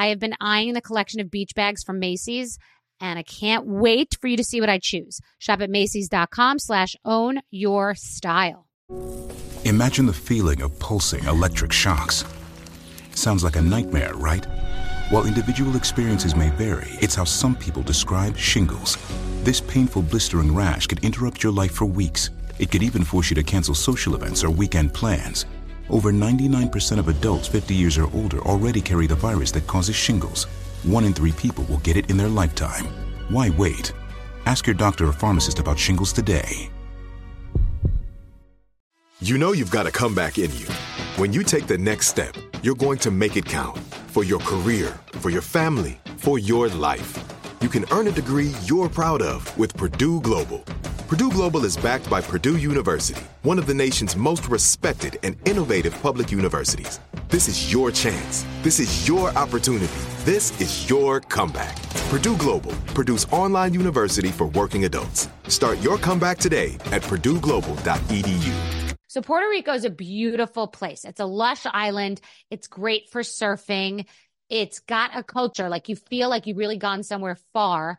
I have been eyeing the collection of beach bags from Macy's and I can't wait for you to see what I choose. Shop at Macy's.com slash own your style. Imagine the feeling of pulsing electric shocks. Sounds like a nightmare, right? While individual experiences may vary, it's how some people describe shingles. This painful blistering rash could interrupt your life for weeks. It could even force you to cancel social events or weekend plans. Over 99% of adults 50 years or older already carry the virus that causes shingles. One in three people will get it in their lifetime. Why wait? Ask your doctor or pharmacist about shingles today. You know you've got a comeback in you. When you take the next step, you're going to make it count for your career, for your family, for your life. You can earn a degree you're proud of with Purdue Global. Purdue Global is backed by Purdue University, one of the nation's most respected and innovative public universities. This is your chance. This is your opportunity. This is your comeback. Purdue Global, Purdue's online university for working adults. Start your comeback today at purdueglobal.edu. So Puerto Rico is a beautiful place. It's a lush island. It's great for surfing. It's got a culture. Like you feel like you've really gone somewhere far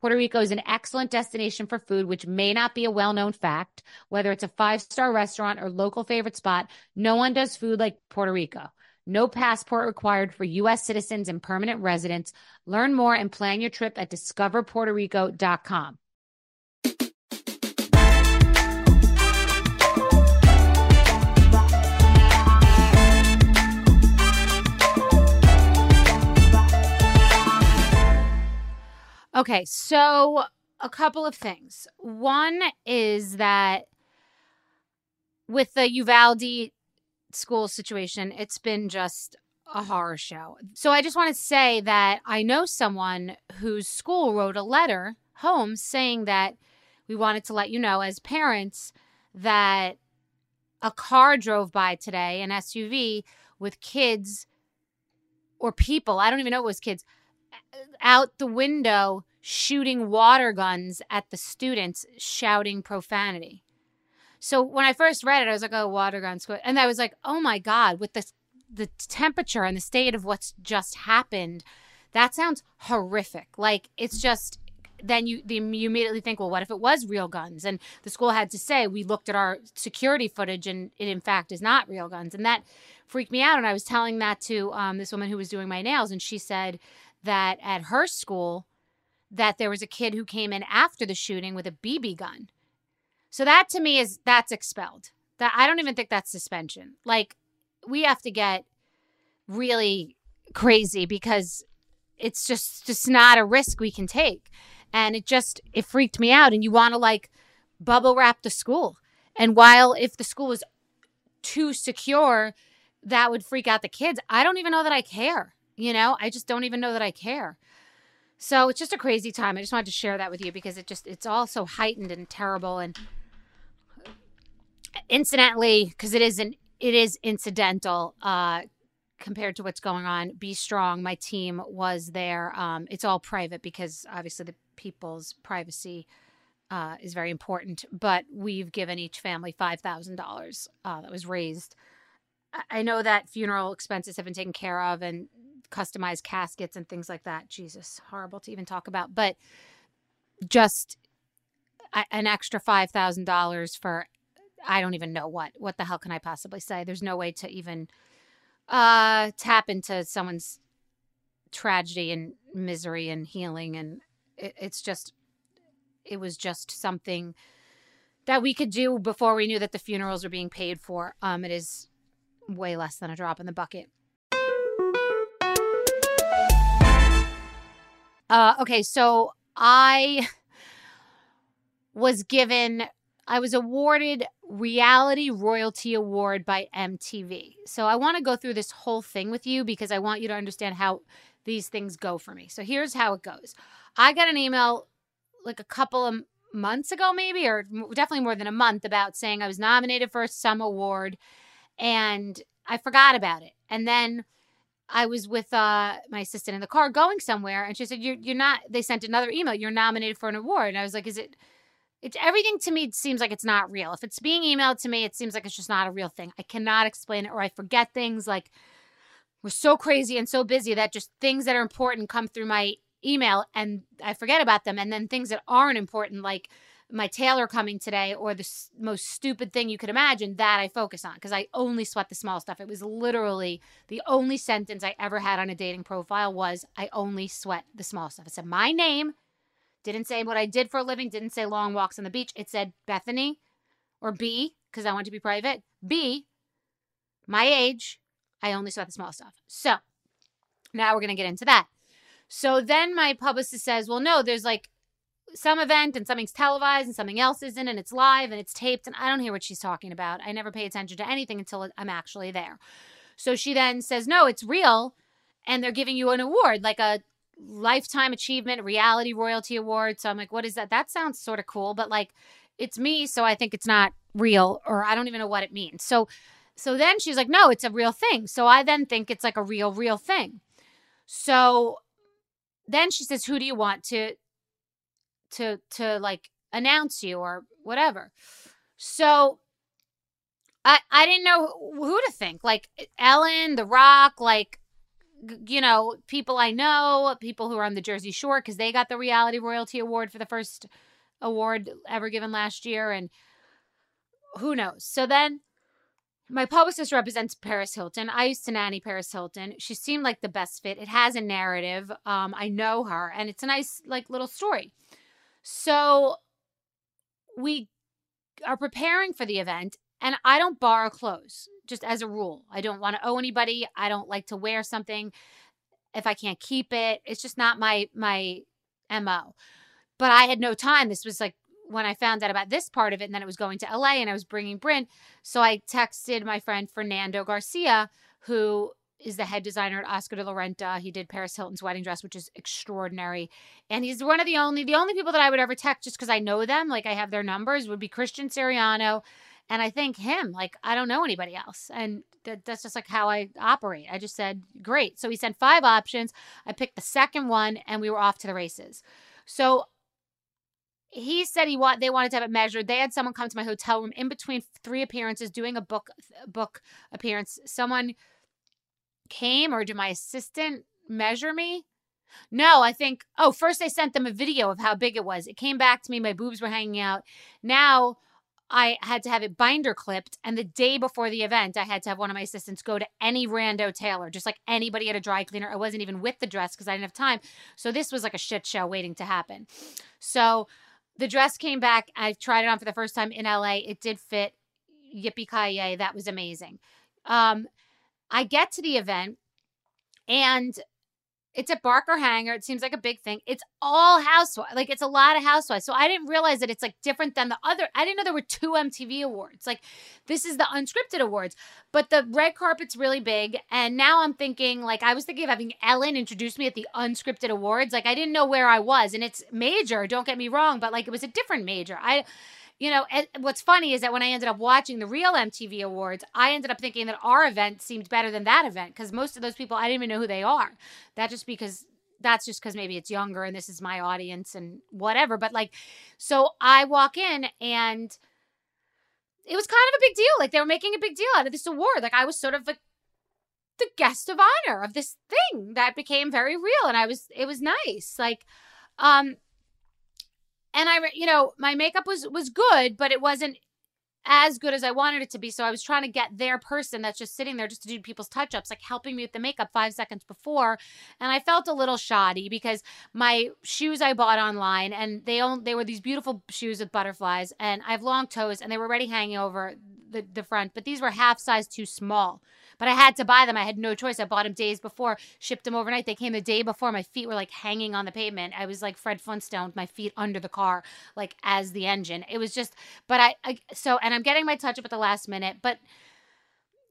Puerto Rico is an excellent destination for food, which may not be a well known fact. Whether it's a five star restaurant or local favorite spot, no one does food like Puerto Rico. No passport required for U.S. citizens and permanent residents. Learn more and plan your trip at discoverpuertorico.com. Okay, so a couple of things. One is that with the Uvalde school situation, it's been just a horror show. So I just want to say that I know someone whose school wrote a letter home saying that we wanted to let you know as parents that a car drove by today, an SUV with kids or people, I don't even know it was kids, out the window shooting water guns at the students, shouting profanity. So when I first read it, I was like, "Oh, water guns!" And I was like, "Oh my god!" With the the temperature and the state of what's just happened, that sounds horrific. Like it's just then you the, you immediately think, well, what if it was real guns? And the school had to say, we looked at our security footage, and it in fact is not real guns, and that freaked me out. And I was telling that to um, this woman who was doing my nails, and she said that at her school that there was a kid who came in after the shooting with a BB gun. So that to me is that's expelled. That I don't even think that's suspension. Like we have to get really crazy because it's just just not a risk we can take. And it just it freaked me out and you want to like bubble wrap the school. And while if the school was too secure, that would freak out the kids. I don't even know that I care. You know, I just don't even know that I care. So it's just a crazy time. I just wanted to share that with you because it just it's all so heightened and terrible and incidentally because it isn't it is incidental uh compared to what's going on be strong my team was there um it's all private because obviously the people's privacy uh is very important but we've given each family $5000 uh that was raised I know that funeral expenses have been taken care of and customized caskets and things like that. Jesus, horrible to even talk about. But just an extra $5,000 for I don't even know what. What the hell can I possibly say? There's no way to even uh tap into someone's tragedy and misery and healing and it, it's just it was just something that we could do before we knew that the funerals were being paid for. Um, it is way less than a drop in the bucket. Uh, okay, so I was given, I was awarded Reality Royalty Award by MTV. So I want to go through this whole thing with you because I want you to understand how these things go for me. So here's how it goes I got an email like a couple of months ago, maybe, or definitely more than a month, about saying I was nominated for some award and I forgot about it. And then I was with uh, my assistant in the car going somewhere, and she said, "You're you're not." They sent another email. You're nominated for an award, and I was like, "Is it?" It's everything to me seems like it's not real. If it's being emailed to me, it seems like it's just not a real thing. I cannot explain it, or I forget things. Like we're so crazy and so busy that just things that are important come through my email, and I forget about them. And then things that aren't important, like my tailor coming today or the s- most stupid thing you could imagine that I focus on because I only sweat the small stuff. It was literally the only sentence I ever had on a dating profile was I only sweat the small stuff. It said my name, didn't say what I did for a living, didn't say long walks on the beach. It said Bethenny or B because I want to be private. B, my age, I only sweat the small stuff. So now we're going to get into that. So then my publicist says, well, no, there's like some event and something's televised and something else isn't and it's live and it's taped and I don't hear what she's talking about. I never pay attention to anything until I'm actually there. So she then says, "No, it's real and they're giving you an award like a lifetime achievement reality royalty award." So I'm like, "What is that? That sounds sort of cool, but like it's me, so I think it's not real or I don't even know what it means." So so then she's like, "No, it's a real thing." So I then think it's like a real real thing. So then she says, "Who do you want to to to like announce you or whatever. So I I didn't know who to think. Like Ellen, The Rock, like you know, people I know, people who are on the Jersey Shore because they got the Reality Royalty Award for the first award ever given last year and who knows. So then my publicist represents Paris Hilton. I used to nanny Paris Hilton. She seemed like the best fit. It has a narrative. Um, I know her, and it's a nice, like, little story. So we are preparing for the event, and I don't borrow clothes just as a rule. I don't want to owe anybody. I don't like to wear something if I can't keep it. It's just not my my mo. But I had no time. This was like when I found out about this part of it, and then it was going to LA, and I was bringing Bryn. So I texted my friend Fernando Garcia, who is the head designer at Oscar de la Renta. He did Paris Hilton's wedding dress, which is extraordinary. And he's one of the only the only people that I would ever text just because I know them, like I have their numbers, would be Christian Siriano. And I think him, like I don't know anybody else. And that, that's just like how I operate. I just said, great. So he sent five options. I picked the second one and we were off to the races. So he said he want they wanted to have it measured. They had someone come to my hotel room in between three appearances doing a book book appearance. Someone came or did my assistant measure me? No, I think, oh, first I sent them a video of how big it was. It came back to me, my boobs were hanging out. Now I had to have it binder clipped. And the day before the event, I had to have one of my assistants go to any rando tailor, just like anybody at a dry cleaner. I wasn't even with the dress because I didn't have time. So this was like a shit show waiting to happen. So the dress came back. I tried it on for the first time in LA. It did fit. Yippee ki yay! That was amazing. Um, I get to the event and it's at Barker Hangar. It seems like a big thing. It's all housewives. Like it's a lot of housewives. So I didn't realize that it's like different than the other. I didn't know there were two MTV awards. Like this is the unscripted awards. But the red carpet's really big. And now I'm thinking like I was thinking of having Ellen introduce me at the unscripted awards. Like I didn't know where I was. And it's major, don't get me wrong, but like it was a different major. I you know, what's funny is that when I ended up watching the real MTV Awards, I ended up thinking that our event seemed better than that event because most of those people I didn't even know who they are. That just because that's just because maybe it's younger and this is my audience and whatever. But like, so I walk in and it was kind of a big deal. Like they were making a big deal out of this award. Like I was sort of like the guest of honor of this thing that became very real, and I was it was nice. Like, um, and I, you know, my makeup was was good, but it wasn't as good as I wanted it to be. So I was trying to get their person that's just sitting there just to do people's touch ups, like helping me with the makeup five seconds before. And I felt a little shoddy because my shoes I bought online and they own they were these beautiful shoes with butterflies and I have long toes and they were already hanging over the, the front, but these were half size too small. But I had to buy them. I had no choice. I bought them days before, shipped them overnight. They came the day before. My feet were like hanging on the pavement. I was like Fred Flintstone with my feet under the car, like as the engine. It was just, but I, I so, and I'm getting my touch up at the last minute, but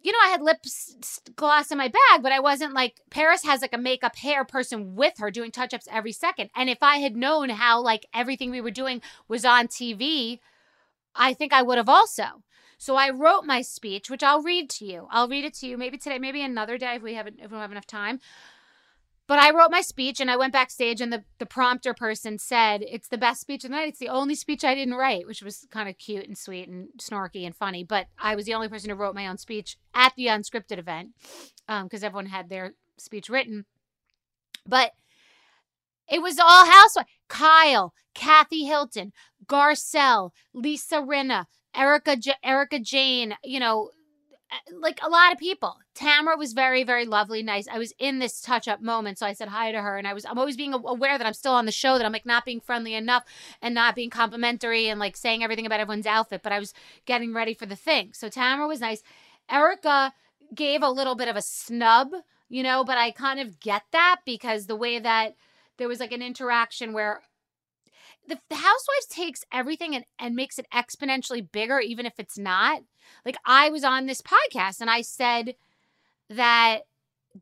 you know, I had lip gloss in my bag, but I wasn't like Paris has like a makeup hair person with her doing touch ups every second. And if I had known how like everything we were doing was on TV, I think I would have also. So I wrote my speech, which I'll read to you. I'll read it to you maybe today, maybe another day if we haven't if we don't have enough time. But I wrote my speech and I went backstage and the, the prompter person said, It's the best speech of the night. It's the only speech I didn't write, which was kind of cute and sweet and snarky and funny. But I was the only person who wrote my own speech at the unscripted event because um, everyone had their speech written. But it was all housewives. Kyle, Kathy Hilton, Garcelle, Lisa Rinna, Erica J- Erika Jayne, you know, like a lot of people. Tamara was very, very lovely, nice. I was in this touch up moment, so I said hi to her, and I was, I'm always being aware that I'm still on the show, that I'm like not being friendly enough and not being complimentary and like saying everything about everyone's outfit, but I was getting ready for the thing. So Tamara was nice. Erika gave a little bit of a snub, you know, but I kind of get that because the way that there was like an interaction where the, the housewives takes everything and, and makes it exponentially bigger even if it's not like i was on this podcast and i said that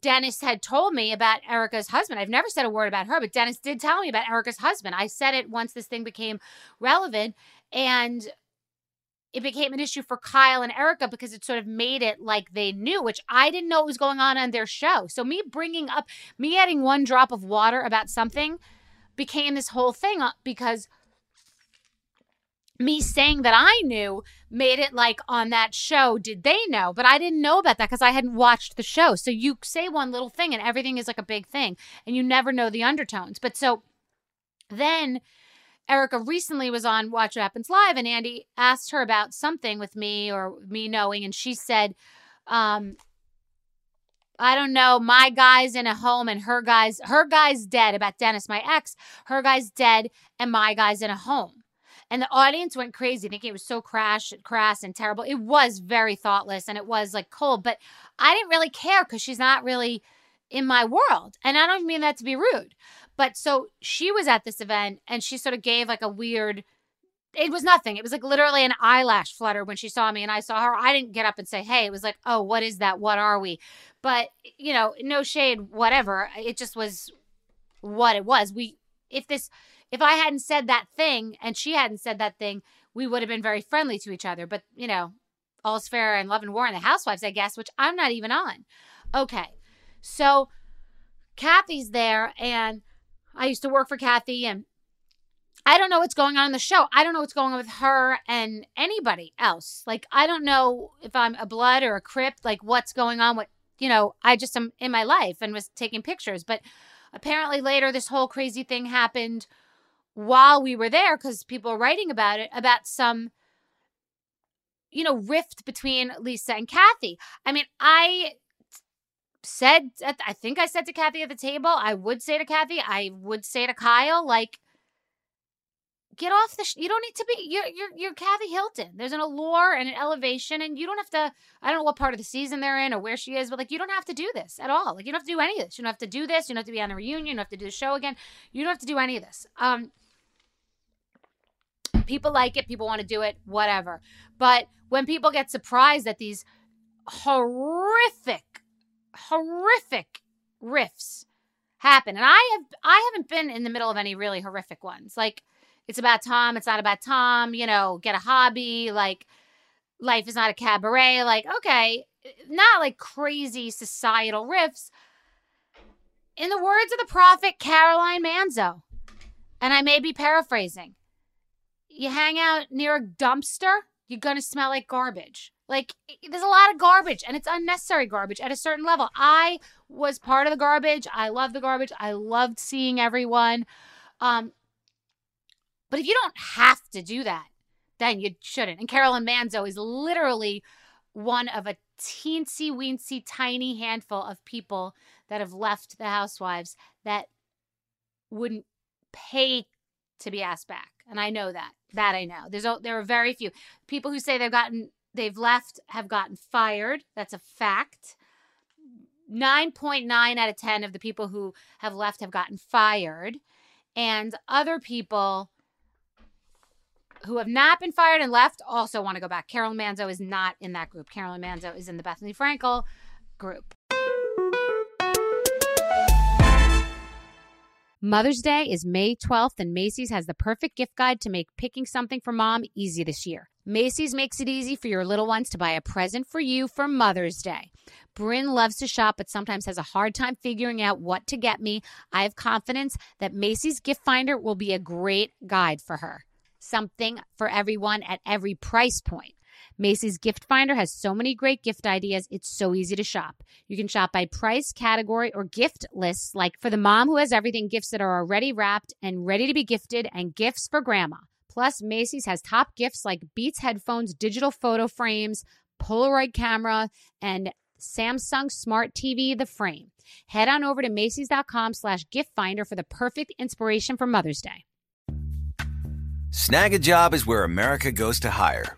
dennis had told me about Erika's husband i've never said a word about her but dennis did tell me about Erika's husband i said it once this thing became relevant and it became an issue for Kyle and Erika because it sort of made it like they knew, which I didn't know what was going on on their show. So me bringing up, me adding one drop of water about something became this whole thing uh, because me saying that I knew made it like on that show, did they know? But I didn't know about that because I hadn't watched the show. So you say one little thing and everything is like a big thing and you never know the undertones. But so then Erika recently was on Watch What Happens Live and Andy asked her about something with me or me knowing. And she said, um, I don't know, my guy's in a home and her guy's her guy's dead about Dennis, my ex, her guy's dead and my guy's in a home. And the audience went crazy thinking it was so crash, crass and terrible. It was very thoughtless and it was like cold, but I didn't really care because she's not really in my world. And I don't mean that to be rude. But so she was at this event and she sort of gave like a weird it was nothing. It was like literally an eyelash flutter when she saw me and I saw her. I didn't get up and say, "Hey." It was like, "Oh, what is that? What are we?" But, you know, no shade whatever. It just was what it was. We if this if I hadn't said that thing and she hadn't said that thing, we would have been very friendly to each other. But, you know, all's fair and love and war and the housewives, I guess, which I'm not even on. Okay. So Kathy's there and I used to work for Kathy and I don't know what's going on in the show. I don't know what's going on with her and anybody else. Like, I don't know if I'm a blood or a crypt, like what's going on with, you know, I just am in my life and was taking pictures. But apparently later, this whole crazy thing happened while we were there because people were writing about it, about some, you know, rift between Lisa and Kathy. I mean, I said, I think I said to Kathy at the table, I would say to Kathy, I would say to Kyle, like, get off the sh- you don't need to be you're, you're you're kathy hilton. There's an allure and an elevation and you don't have to i don't know what part of the season they're in or where she is but like you don't have to do this at all. Like you don't have to do any of this. You don't have to do this. You don't have to be on the reunion. You don't have to do the show again. You don't have to do any of this. Um people like it people want to do it whatever but when people get surprised at these horrific horrific riffs happen and i have i haven't been in the middle of any really horrific ones like it's about Tom. It's not about Tom. You know, get a hobby. Like, life is not a cabaret. Like, okay, not like crazy societal riffs. In the words of the prophet Caroline Manzo, and I may be paraphrasing, you hang out near a dumpster, you're going to smell like garbage. Like, there's a lot of garbage and it's unnecessary garbage at a certain level. I was part of the garbage. I love the garbage. I loved seeing everyone. Um, but if you don't have to do that, then you shouldn't. And Caroline Manzo is literally one of a teensy weensy tiny handful of people that have left the housewives that wouldn't pay to be asked back. And I know that. That I know. There's there are very few people who say they've gotten they've left have gotten fired. That's a fact. 9.9 out of 10 of the people who have left have gotten fired. And other people who have not been fired and left also want to go back. Caroline Manzo is not in that group. Caroline Manzo is in the Bethenny Frankel group. Mother's Day is May 12th, and Macy's has the perfect gift guide to make picking something for mom easy this year. Macy's makes it easy for your little ones to buy a present for you for Mother's Day. Bryn loves to shop, but sometimes has a hard time figuring out what to get me. I have confidence that Macy's Gift Finder will be a great guide for her. Something for everyone at every price point. Macy's Gift Finder has so many great gift ideas, it's so easy to shop. You can shop by price, category, or gift lists, like for the mom who has everything, gifts that are already wrapped and ready to be gifted, and gifts for grandma. Plus, Macy's has top gifts like Beats headphones, digital photo frames, Polaroid camera, and Samsung Smart TV, the frame. Head on over to Macy's.com slash gift finder for the perfect inspiration for Mother's Day. Snagajob is where America goes to hire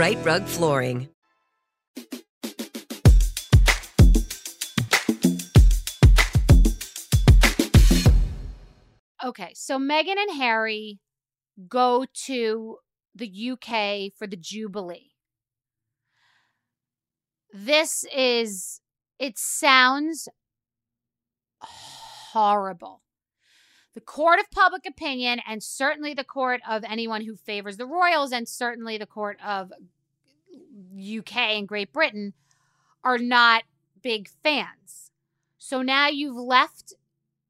Rite Rug Flooring. Okay, so Meghan and Harry go to the UK for the Jubilee. This is, it sounds horrible. The court of public opinion, and certainly the court of anyone who favors the royals, and certainly the court of UK and Great Britain, are not big fans. So now you've left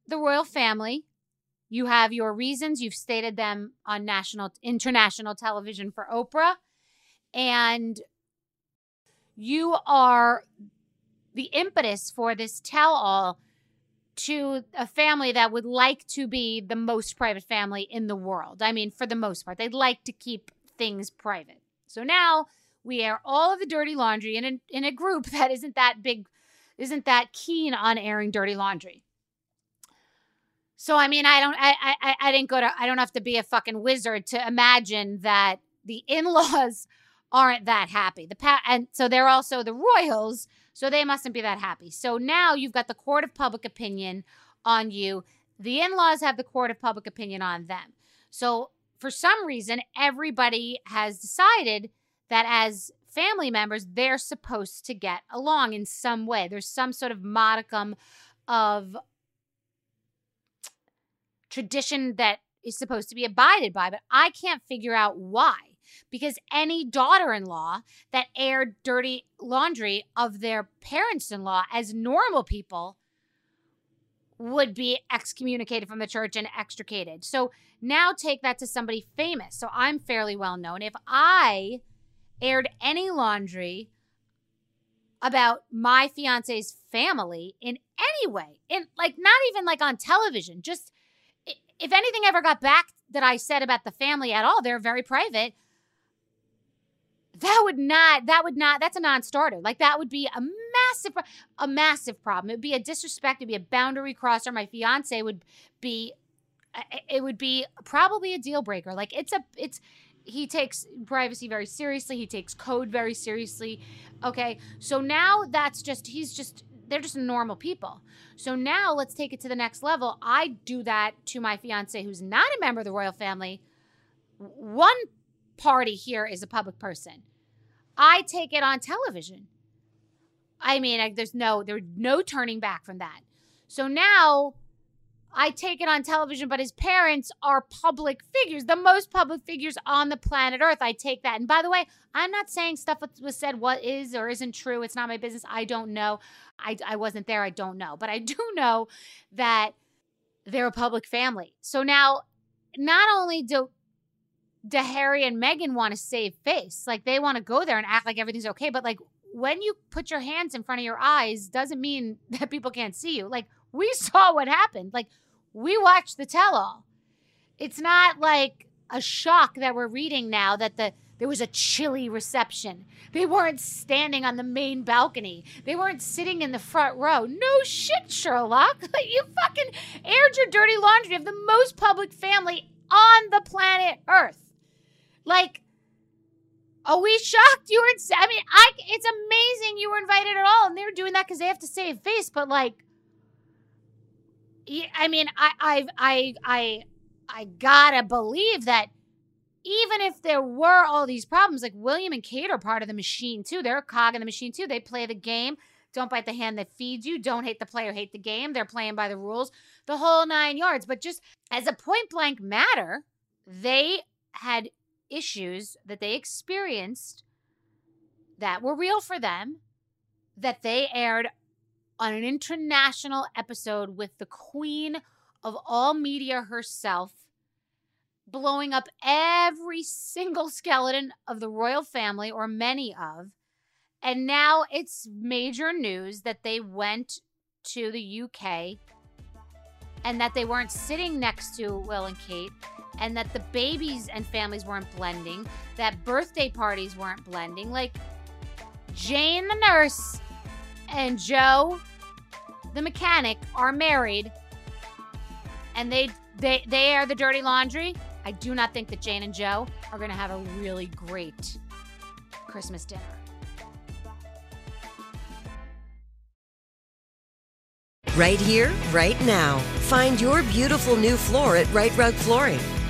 the royal family. You have your reasons. You've stated them on national, international television for Oprah. And you are the impetus for this tell all to a family that would like to be the most private family in the world. I mean, for the most part, they'd like to keep things private. So now we air all of the dirty laundry in a, in a group that isn't that big, isn't that keen on airing dirty laundry. So I mean, I don't, I, I, I didn't go to, I don't have to be a fucking wizard to imagine that the in-laws aren't that happy. The pa- and so they're also the royals, so they mustn't be that happy. So now you've got the court of public opinion on you. The in-laws have the court of public opinion on them. So for some reason, everybody has decided that as family members, they're supposed to get along in some way. There's some sort of modicum of tradition that is supposed to be abided by, but I can't figure out why. Because any daughter in law that aired dirty laundry of their parents in law as normal people would be excommunicated from the church and extricated. So now take that to somebody famous. So I'm fairly well known. If I aired any laundry about my fiance's family in any way, in like not even like on television, just if anything ever got back that I said about the family at all, they're very private. That would not, that would not, that's a non starter. Like that would be a massive, a massive problem. It would be a disrespect. It'd be a boundary crosser. My fiance would be, it would be probably a deal breaker. Like it's a, it's, he takes privacy very seriously. He takes code very seriously. Okay. So now that's just, he's just, they're just normal people. So now let's take it to the next level. I do that to my fiance who's not a member of the royal family. One party here is a public person. I take it on television. I mean, there's no there's no turning back from that. So now I take it on television, but his parents are public figures, the most public figures on the planet Earth. I take that. And by the way, I'm not saying stuff was said what is or isn't true. It's not my business. I don't know. I, I wasn't there. I don't know. But I do know that they're a public family. So now, not only do do Harry and Meghan want to save face, like they want to go there and act like everything's okay, but like when you put your hands in front of your eyes doesn't mean that people can't see you. Like we saw what happened. Like we watched the tell all. It's not like a shock that we're reading now that the there was a chilly reception. They weren't standing on the main balcony. They weren't sitting in the front row. No shit, Sherlock. you fucking aired your dirty laundry of the most public family on the planet Earth. Like, are we shocked you were? I mean, I. It's amazing you were invited at all, and they were doing that because they have to save face. But like, I mean, I, I, I, I, I gotta believe that even if there were all these problems, like William and Kate are part of the machine too. They're a cog in the machine too. They play the game. Don't bite the hand that feeds you. Don't hate the player, hate the game. They're playing by the rules, the whole nine yards. But just as a point blank matter, they had issues that they experienced that were real for them that they aired on an international episode with the queen of all media herself, blowing up every single skeleton of the royal family, or many of. And now it's major news that they went to the UK and that they weren't sitting next to Will and Kate, and that the babies and families weren't blending, that birthday parties weren't blending. Like, Jane the nurse and Joe the mechanic are married and they they they air the dirty laundry, I do not think that Jane and Joe are going to have a really great Christmas dinner. Right here, right now. Find your beautiful new floor at Rite Rug Flooring.